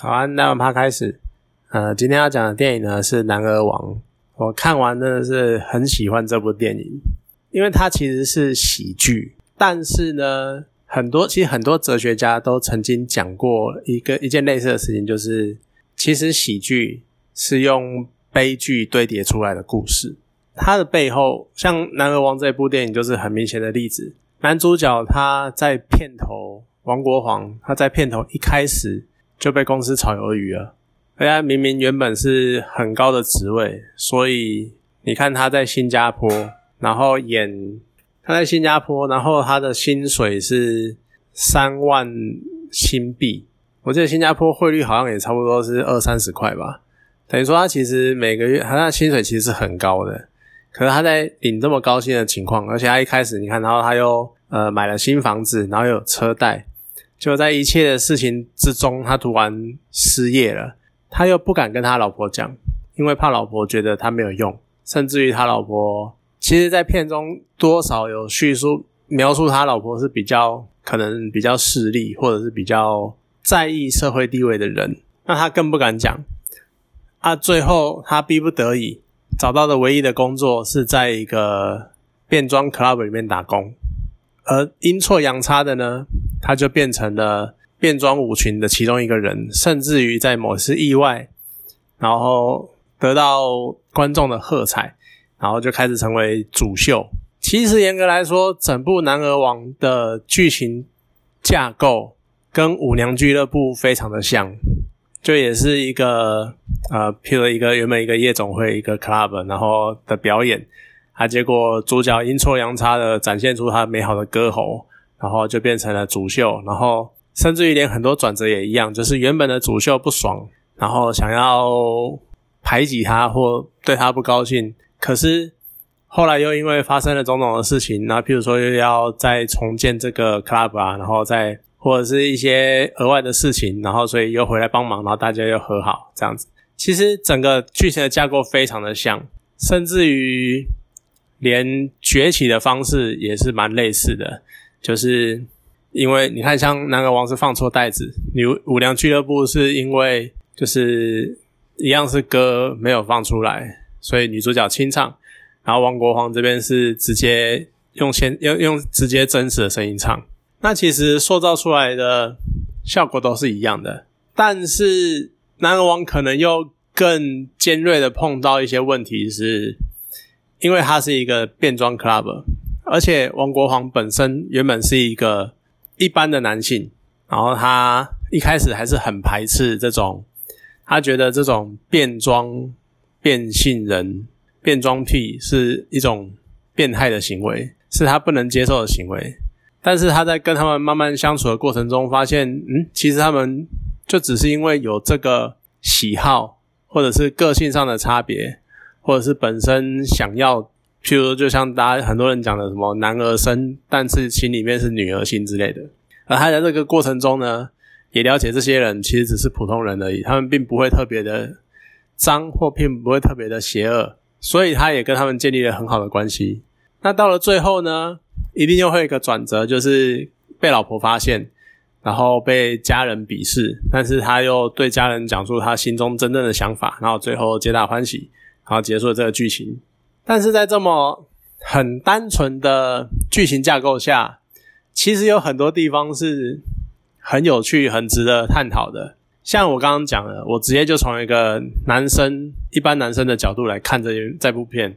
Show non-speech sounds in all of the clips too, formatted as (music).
好啊，那我们开始。呃，今天要讲的电影呢是《男儿王》。我看完真的是很喜欢这部电影，因为它其实是喜剧，但是呢，很多其实很多哲学家都曾经讲过一个一件类似的事情，就是其实喜剧是用悲剧堆叠出来的故事。它的背后，像《男儿王》这部电影就是很明显的例子。男主角他在片头，王国皇他在片头一开始就被公司炒鱿鱼了。而且明明原本是很高的职位，所以你看他在新加坡，然后演他在新加坡，然后他的薪水是三万新币。我记得新加坡汇率好像也差不多是二三十块吧。等于说他其实每个月他的薪水其实是很高的，可是他在领这么高薪的情况，而且他一开始你看，然后他又呃买了新房子，然后有车贷，就在一切的事情之中，他突然失业了。他又不敢跟他老婆讲，因为怕老婆觉得他没有用，甚至于他老婆其实，在片中多少有叙述描述他老婆是比较可能比较势利，或者是比较在意社会地位的人，那他更不敢讲。啊，最后他逼不得已找到的唯一的工作是在一个变装 club 里面打工，而阴错阳差的呢，他就变成了。变装舞群的其中一个人，甚至于在某次意外，然后得到观众的喝彩，然后就开始成为主秀。其实严格来说，整部《男儿王》的剧情架构跟《舞娘俱乐部》非常的像，就也是一个呃，譬如一个原本一个夜总会一个 club，然后的表演，啊，结果主角阴错阳差的展现出他美好的歌喉，然后就变成了主秀，然后。甚至于连很多转折也一样，就是原本的主秀不爽，然后想要排挤他或对他不高兴，可是后来又因为发生了种种的事情，那譬如说又要再重建这个 club 啊，然后再或者是一些额外的事情，然后所以又回来帮忙，然后大家又和好这样子。其实整个剧情的架构非常的像，甚至于连崛起的方式也是蛮类似的，就是。因为你看，像南个王是放错袋子，女五娘俱乐部是因为就是一样是歌没有放出来，所以女主角清唱，然后王国皇这边是直接用先用用直接真实的声音唱，那其实塑造出来的效果都是一样的，但是男儿王可能又更尖锐的碰到一些问题，是因为他是一个变装 club，而且王国皇本身原本是一个。一般的男性，然后他一开始还是很排斥这种，他觉得这种变装、变性人、变装癖是一种变态的行为，是他不能接受的行为。但是他在跟他们慢慢相处的过程中，发现，嗯，其实他们就只是因为有这个喜好，或者是个性上的差别，或者是本身想要。譬如，就像大家很多人讲的什么男儿身，但是心里面是女儿心之类的。而他在这个过程中呢，也了解这些人其实只是普通人而已，他们并不会特别的脏，或并不会特别的邪恶，所以他也跟他们建立了很好的关系。那到了最后呢，一定又会有一个转折，就是被老婆发现，然后被家人鄙视，但是他又对家人讲述他心中真正的想法，然后最后皆大欢喜，好结束了这个剧情。但是在这么很单纯的剧情架构下，其实有很多地方是很有趣、很值得探讨的。像我刚刚讲的，我直接就从一个男生、一般男生的角度来看这这部片。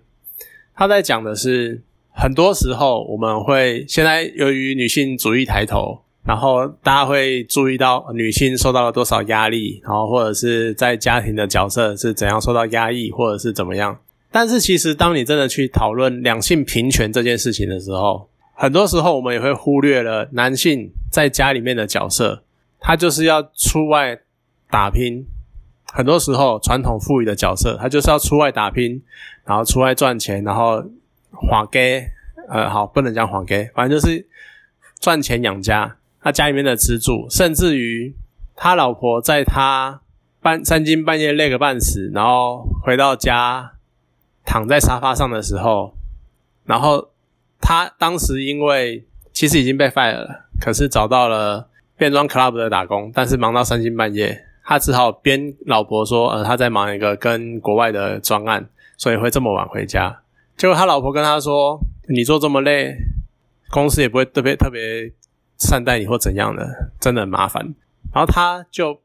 他在讲的是，很多时候我们会现在由于女性主义抬头，然后大家会注意到女性受到了多少压力，然后或者是在家庭的角色是怎样受到压抑，或者是怎么样。但是，其实当你真的去讨论两性平权这件事情的时候，很多时候我们也会忽略了男性在家里面的角色，他就是要出外打拼。很多时候，传统赋予的角色，他就是要出外打拼，然后出外赚钱，然后花给呃，好，不能讲花给，反正就是赚钱养家，他家里面的支柱，甚至于他老婆在他半三更半夜累个半死，然后回到家。躺在沙发上的时候，然后他当时因为其实已经被 fire 了，可是找到了变装 club 的打工，但是忙到三更半夜，他只好编老婆说，呃，他在忙一个跟国外的专案，所以会这么晚回家。结果他老婆跟他说：“你做这么累，公司也不会特别特别善待你或怎样的，真的很麻烦。”然后他就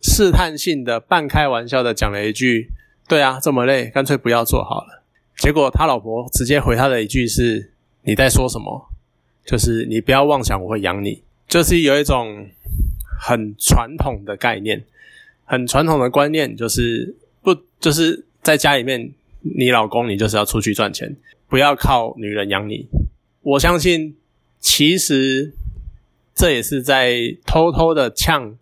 试探性的、半开玩笑的讲了一句：“对啊，这么累，干脆不要做好了。”结果他老婆直接回他的一句是：“你在说什么？就是你不要妄想我会养你。”就是有一种很传统的概念，很传统的观念，就是不就是在家里面，你老公你就是要出去赚钱，不要靠女人养你。我相信，其实这也是在偷偷的呛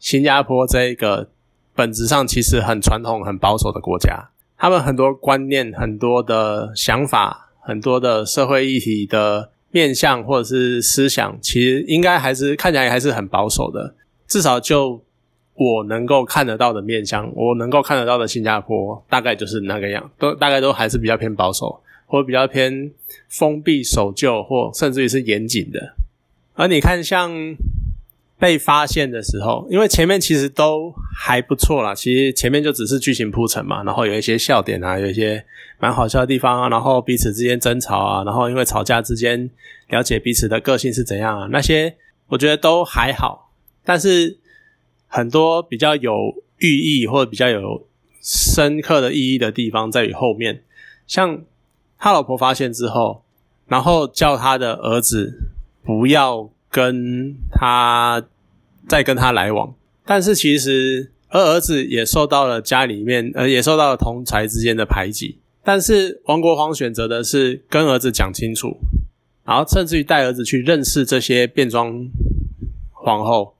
新加坡这个本质上其实很传统、很保守的国家。他们很多观念、很多的想法、很多的社会议题的面向或者是思想，其实应该还是看起来还是很保守的。至少就我能够看得到的面向，我能够看得到的新加坡，大概就是那个样，都大概都还是比较偏保守，或比较偏封闭、守旧，或甚至于是严谨的。而你看，像。被发现的时候，因为前面其实都还不错啦，其实前面就只是剧情铺陈嘛，然后有一些笑点啊，有一些蛮好笑的地方啊，然后彼此之间争吵啊，然后因为吵架之间了解彼此的个性是怎样啊，那些我觉得都还好，但是很多比较有寓意或者比较有深刻的意义的地方在于后面，像他老婆发现之后，然后叫他的儿子不要。跟他再跟他来往，但是其实而儿子也受到了家里面，呃，也受到了同才之间的排挤。但是王国皇选择的是跟儿子讲清楚，然后甚至于带儿子去认识这些变装皇后，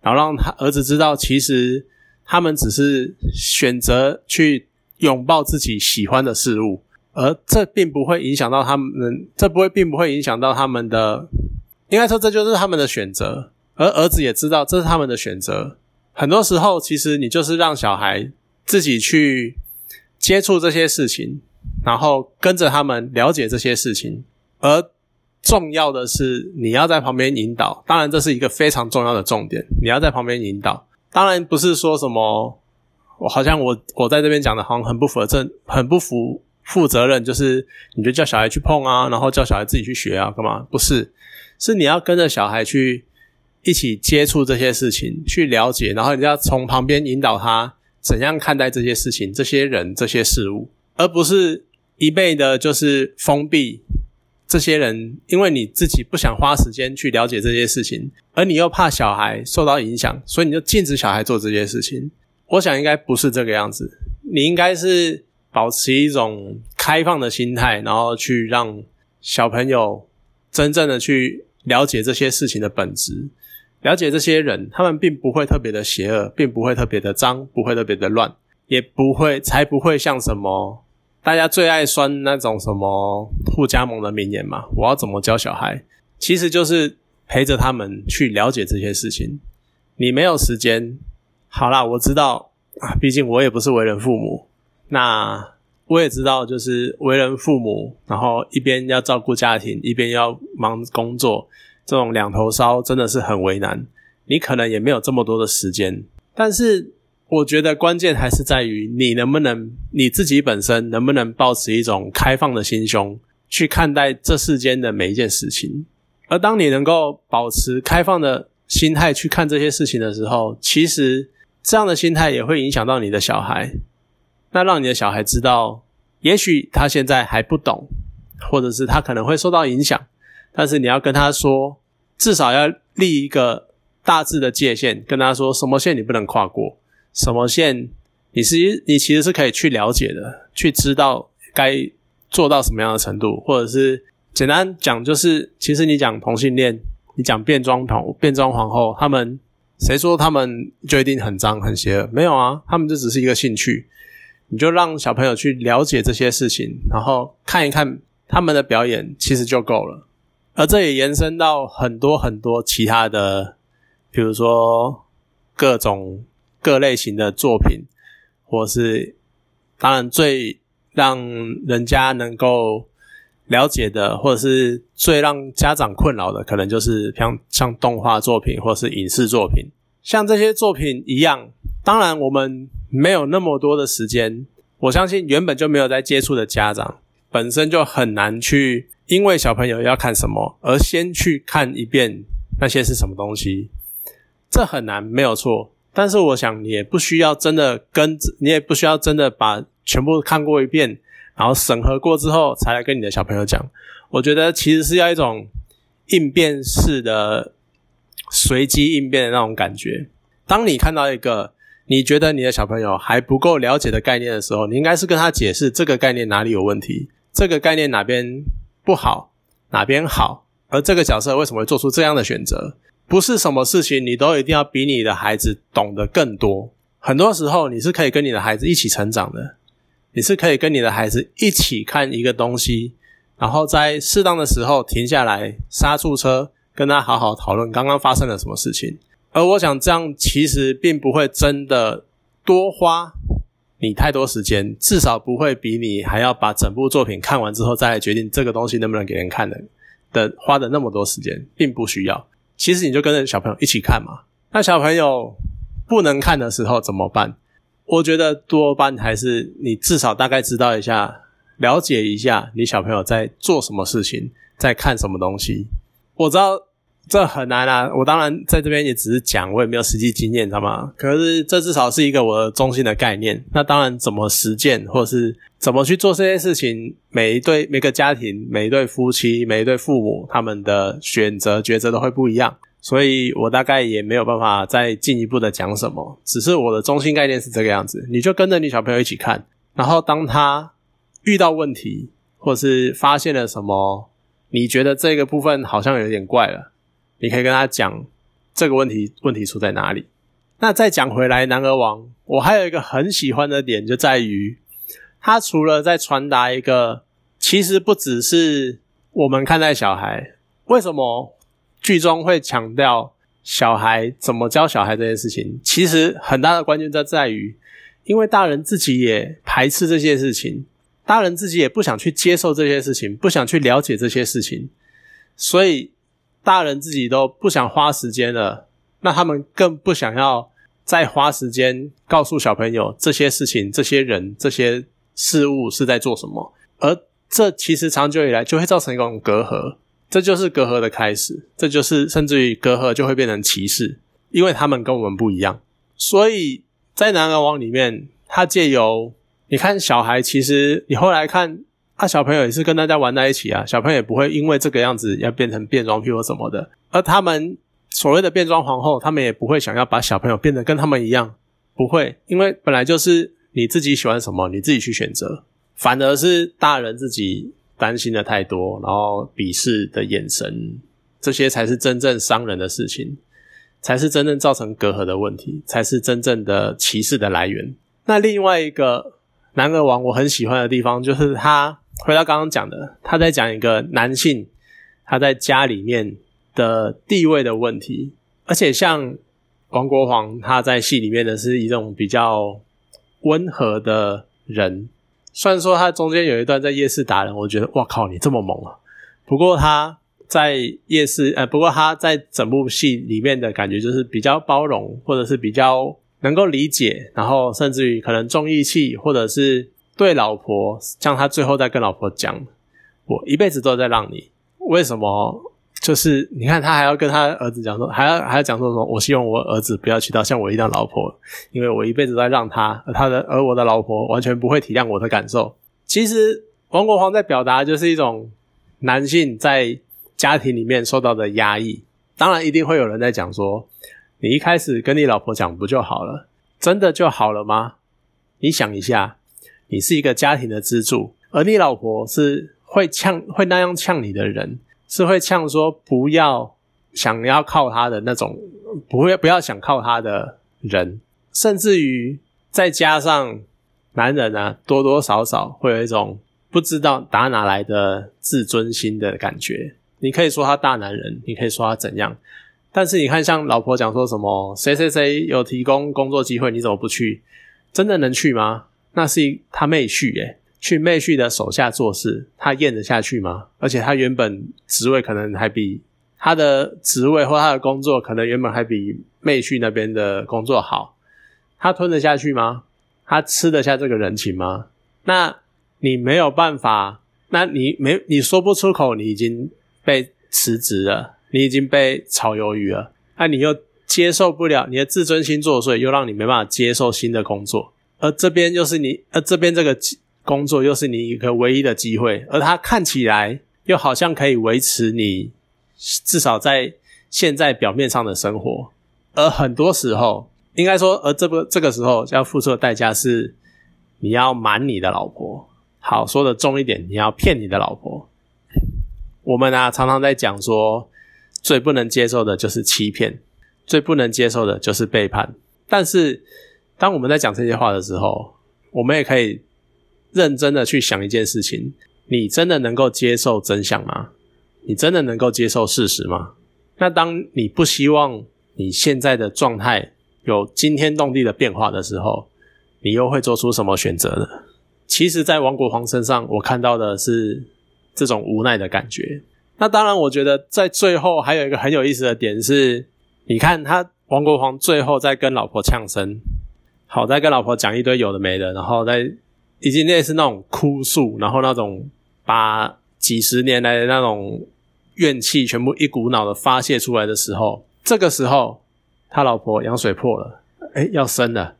然后让他儿子知道，其实他们只是选择去拥抱自己喜欢的事物，而这并不会影响到他们，这不会并不会影响到他们的。应该说，这就是他们的选择，而儿子也知道这是他们的选择。很多时候，其实你就是让小孩自己去接触这些事情，然后跟着他们了解这些事情。而重要的是，你要在旁边引导。当然，这是一个非常重要的重点。你要在旁边引导。当然，不是说什么我好像我我在这边讲的，好像很不负责、很不负负责任，就是你就叫小孩去碰啊，然后叫小孩自己去学啊，干嘛？不是。是你要跟着小孩去一起接触这些事情，去了解，然后你要从旁边引导他怎样看待这些事情、这些人、这些事物，而不是一味的就是封闭这些人，因为你自己不想花时间去了解这些事情，而你又怕小孩受到影响，所以你就禁止小孩做这些事情。我想应该不是这个样子，你应该是保持一种开放的心态，然后去让小朋友真正的去。了解这些事情的本质，了解这些人，他们并不会特别的邪恶，并不会特别的脏，不会特别的乱，也不会，才不会像什么大家最爱酸那种什么互加盟的名言嘛。我要怎么教小孩？其实就是陪着他们去了解这些事情。你没有时间，好啦，我知道啊，毕竟我也不是为人父母，那。我也知道，就是为人父母，然后一边要照顾家庭，一边要忙工作，这种两头烧真的是很为难。你可能也没有这么多的时间，但是我觉得关键还是在于你能不能你自己本身能不能保持一种开放的心胸去看待这世间的每一件事情。而当你能够保持开放的心态去看这些事情的时候，其实这样的心态也会影响到你的小孩。那让你的小孩知道，也许他现在还不懂，或者是他可能会受到影响，但是你要跟他说，至少要立一个大致的界限，跟他说什么线你不能跨过，什么线你是你其实是可以去了解的，去知道该做到什么样的程度，或者是简单讲就是，其实你讲同性恋，你讲变装同变装皇后，他们谁说他们就一定很脏很邪恶？没有啊，他们这只是一个兴趣。你就让小朋友去了解这些事情，然后看一看他们的表演，其实就够了。而这也延伸到很多很多其他的，比如说各种各类型的作品，或是当然最让人家能够了解的，或者是最让家长困扰的，可能就是像像动画作品或是影视作品，像这些作品一样。当然，我们没有那么多的时间。我相信原本就没有在接触的家长，本身就很难去因为小朋友要看什么而先去看一遍那些是什么东西，这很难，没有错。但是我想你也不需要真的跟，你也不需要真的把全部看过一遍，然后审核过之后才来跟你的小朋友讲。我觉得其实是要一种应变式的随机应变的那种感觉。当你看到一个你觉得你的小朋友还不够了解的概念的时候，你应该是跟他解释这个概念哪里有问题，这个概念哪边不好，哪边好，而这个角色为什么会做出这样的选择？不是什么事情你都一定要比你的孩子懂得更多。很多时候你是可以跟你的孩子一起成长的，你是可以跟你的孩子一起看一个东西，然后在适当的时候停下来刹住车，跟他好好讨论刚刚发生了什么事情。而我想这样其实并不会真的多花你太多时间，至少不会比你还要把整部作品看完之后再来决定这个东西能不能给人看的的花的那么多时间，并不需要。其实你就跟着小朋友一起看嘛。那小朋友不能看的时候怎么办？我觉得多半还是你至少大概知道一下，了解一下你小朋友在做什么事情，在看什么东西。我知道。这很难啊！我当然在这边也只是讲，我也没有实际经验，知道吗？可是这至少是一个我的中心的概念。那当然，怎么实践，或者是怎么去做这些事情，每一对、每个家庭、每一对夫妻、每一对父母，他们的选择抉择都会不一样。所以我大概也没有办法再进一步的讲什么。只是我的中心概念是这个样子：你就跟着你小朋友一起看，然后当他遇到问题，或是发现了什么，你觉得这个部分好像有点怪了。你可以跟他讲这个问题问题出在哪里。那再讲回来，男儿王，我还有一个很喜欢的点，就在于他除了在传达一个，其实不只是我们看待小孩，为什么剧中会强调小孩怎么教小孩这件事情？其实很大的关键在在于，因为大人自己也排斥这些事情，大人自己也不想去接受这些事情，不想去了解这些事情，所以。大人自己都不想花时间了，那他们更不想要再花时间告诉小朋友这些事情、这些人、这些事物是在做什么。而这其实长久以来就会造成一种隔阂，这就是隔阂的开始，这就是甚至于隔阂就会变成歧视，因为他们跟我们不一样。所以在男儿王里面，他借由你看小孩，其实你后来看。啊小朋友也是跟大家玩在一起啊，小朋友也不会因为这个样子要变成变装癖或什么的。而他们所谓的变装皇后，他们也不会想要把小朋友变得跟他们一样，不会，因为本来就是你自己喜欢什么，你自己去选择。反而是大人自己担心的太多，然后鄙视的眼神，这些才是真正伤人的事情，(laughs) 才是真正造成隔阂的问题，才是真正的歧视的来源。那另外一个男儿王，我很喜欢的地方就是他。回到刚刚讲的，他在讲一个男性他在家里面的地位的问题，而且像王国煌他在戏里面的是一种比较温和的人，虽然说他中间有一段在夜市打人，我觉得哇靠，你这么猛啊！不过他在夜市，呃，不过他在整部戏里面的感觉就是比较包容，或者是比较能够理解，然后甚至于可能重义气，或者是。对老婆，像他最后在跟老婆讲：“我一辈子都在让你。”为什么？就是你看，他还要跟他儿子讲说，还要 (laughs) 还要讲说什么？我希望我儿子不要娶到像我一样老婆，因为我一辈子都在让他，而他的而我的老婆完全不会体谅我的感受。其实王国煌在表达就是一种男性在家庭里面受到的压抑。当然，一定会有人在讲说：“你一开始跟你老婆讲不就好了？真的就好了吗？”你想一下。你是一个家庭的支柱，而你老婆是会呛、会那样呛你的人，是会呛说不要想要靠他的那种，不会不要想靠他的人，甚至于再加上男人啊，多多少少会有一种不知道打哪来的自尊心的感觉。你可以说他大男人，你可以说他怎样，但是你看，像老婆讲说什么谁谁谁有提供工作机会，你怎么不去？真的能去吗？那是他妹婿耶，去妹婿的手下做事，他咽得下去吗？而且他原本职位可能还比他的职位或他的工作可能原本还比妹婿那边的工作好，他吞得下去吗？他吃得下这个人情吗？那你没有办法，那你没你说不出口，你已经被辞职了，你已经被炒鱿鱼了，那你又接受不了，你的自尊心作祟，又让你没办法接受新的工作，而这边又是你，而这边这个工作又是你一个唯一的机会，而它看起来又好像可以维持你至少在现在表面上的生活，而很多时候。应该说，而这个这个时候要付出的代价是，你要瞒你的老婆。好，说的重一点，你要骗你的老婆。我们啊，常常在讲说，最不能接受的就是欺骗，最不能接受的就是背叛。但是，当我们在讲这些话的时候，我们也可以认真的去想一件事情：你真的能够接受真相吗？你真的能够接受事实吗？那当你不希望你现在的状态，有惊天动地的变化的时候，你又会做出什么选择呢？其实，在王国皇身上，我看到的是这种无奈的感觉。那当然，我觉得在最后还有一个很有意思的点是，你看他王国皇最后在跟老婆呛声，好在跟老婆讲一堆有的没的，然后在已经类似那种哭诉，然后那种把几十年来的那种怨气全部一股脑的发泄出来的时候，这个时候。他老婆羊水破了，哎，要生了，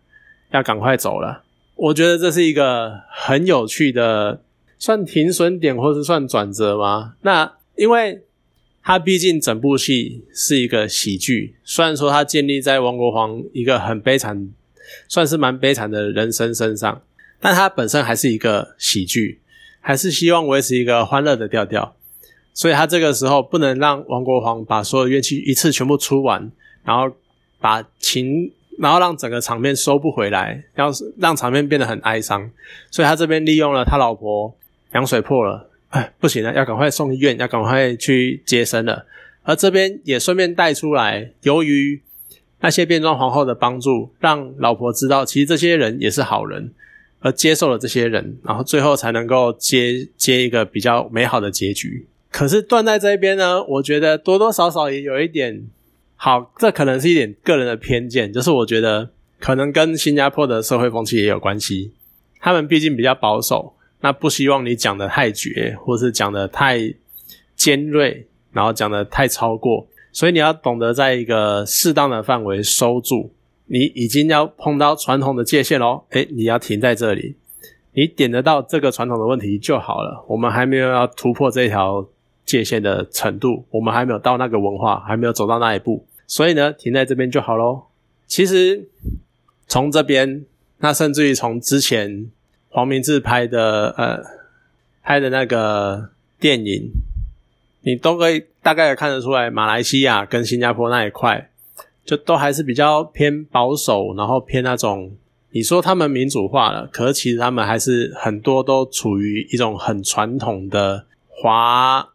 要赶快走了。我觉得这是一个很有趣的，算停损点，或是算转折吗？那因为他毕竟整部戏是一个喜剧，虽然说他建立在王国皇一个很悲惨，算是蛮悲惨的人生身上，但他本身还是一个喜剧，还是希望维持一个欢乐的调调，所以他这个时候不能让王国皇把所有怨气一次全部出完，然后。把情，然后让整个场面收不回来，要让场面变得很哀伤，所以他这边利用了他老婆羊水破了，哎，不行了，要赶快送医院，要赶快去接生了。而这边也顺便带出来，由于那些变装皇后的帮助，让老婆知道其实这些人也是好人，而接受了这些人，然后最后才能够接接一个比较美好的结局。可是断在这边呢，我觉得多多少少也有一点。好，这可能是一点个人的偏见，就是我觉得可能跟新加坡的社会风气也有关系。他们毕竟比较保守，那不希望你讲的太绝，或是讲的太尖锐，然后讲的太超过，所以你要懂得在一个适当的范围收住。你已经要碰到传统的界限喽，诶，你要停在这里，你点得到这个传统的问题就好了。我们还没有要突破这条。界限的程度，我们还没有到那个文化，还没有走到那一步，所以呢，停在这边就好咯。其实从这边，那甚至于从之前黄明志拍的呃拍的那个电影，你都可以大概看得出来，马来西亚跟新加坡那一块，就都还是比较偏保守，然后偏那种你说他们民主化了，可是其实他们还是很多都处于一种很传统的华。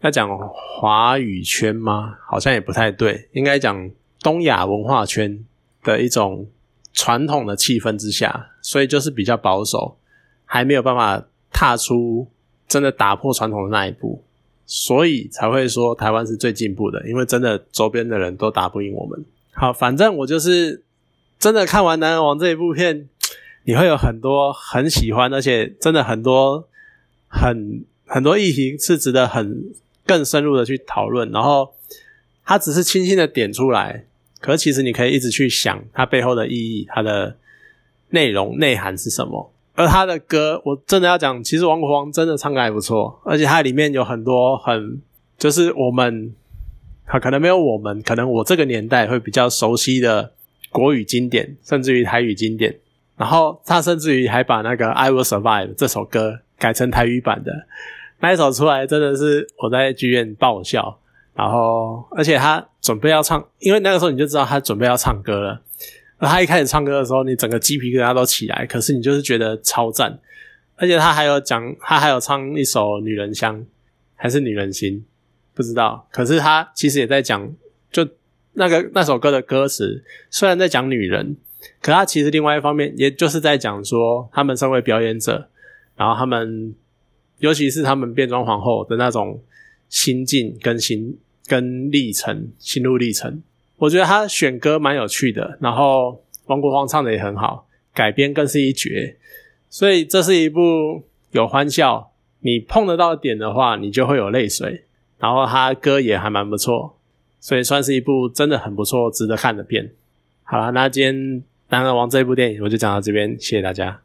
要讲华语圈吗？好像也不太对，应该讲东亚文化圈的一种传统的气氛之下，所以就是比较保守，还没有办法踏出真的打破传统的那一步，所以才会说台湾是最进步的，因为真的周边的人都打不赢我们。好，反正我就是真的看完《男人王》这一部片，你会有很多很喜欢，而且真的很多很很多议题是值得很。更深入的去讨论，然后他只是轻轻的点出来，可是其实你可以一直去想它背后的意义，它的内容内涵是什么。而他的歌，我真的要讲，其实王国王真的唱歌还不错，而且它里面有很多很就是我们，他可能没有我们，可能我这个年代会比较熟悉的国语经典，甚至于台语经典。然后他甚至于还把那个《I Will Survive》这首歌改成台语版的。那一首出来真的是我在剧院爆笑，然后而且他准备要唱，因为那个时候你就知道他准备要唱歌了。而他一开始唱歌的时候，你整个鸡皮疙瘩都起来，可是你就是觉得超赞。而且他还有讲，他还有唱一首《女人香》还是《女人心》，不知道。可是他其实也在讲，就那个那首歌的歌词，虽然在讲女人，可他其实另外一方面，也就是在讲说他们身为表演者，然后他们。尤其是他们变装皇后的那种心境跟心跟历程、心路历程，我觉得他选歌蛮有趣的。然后王国芳唱的也很好，改编更是一绝。所以这是一部有欢笑，你碰得到点的话，你就会有泪水。然后他歌也还蛮不错，所以算是一部真的很不错、值得看的片。好了，那今天《男人王》这部电影我就讲到这边，谢谢大家。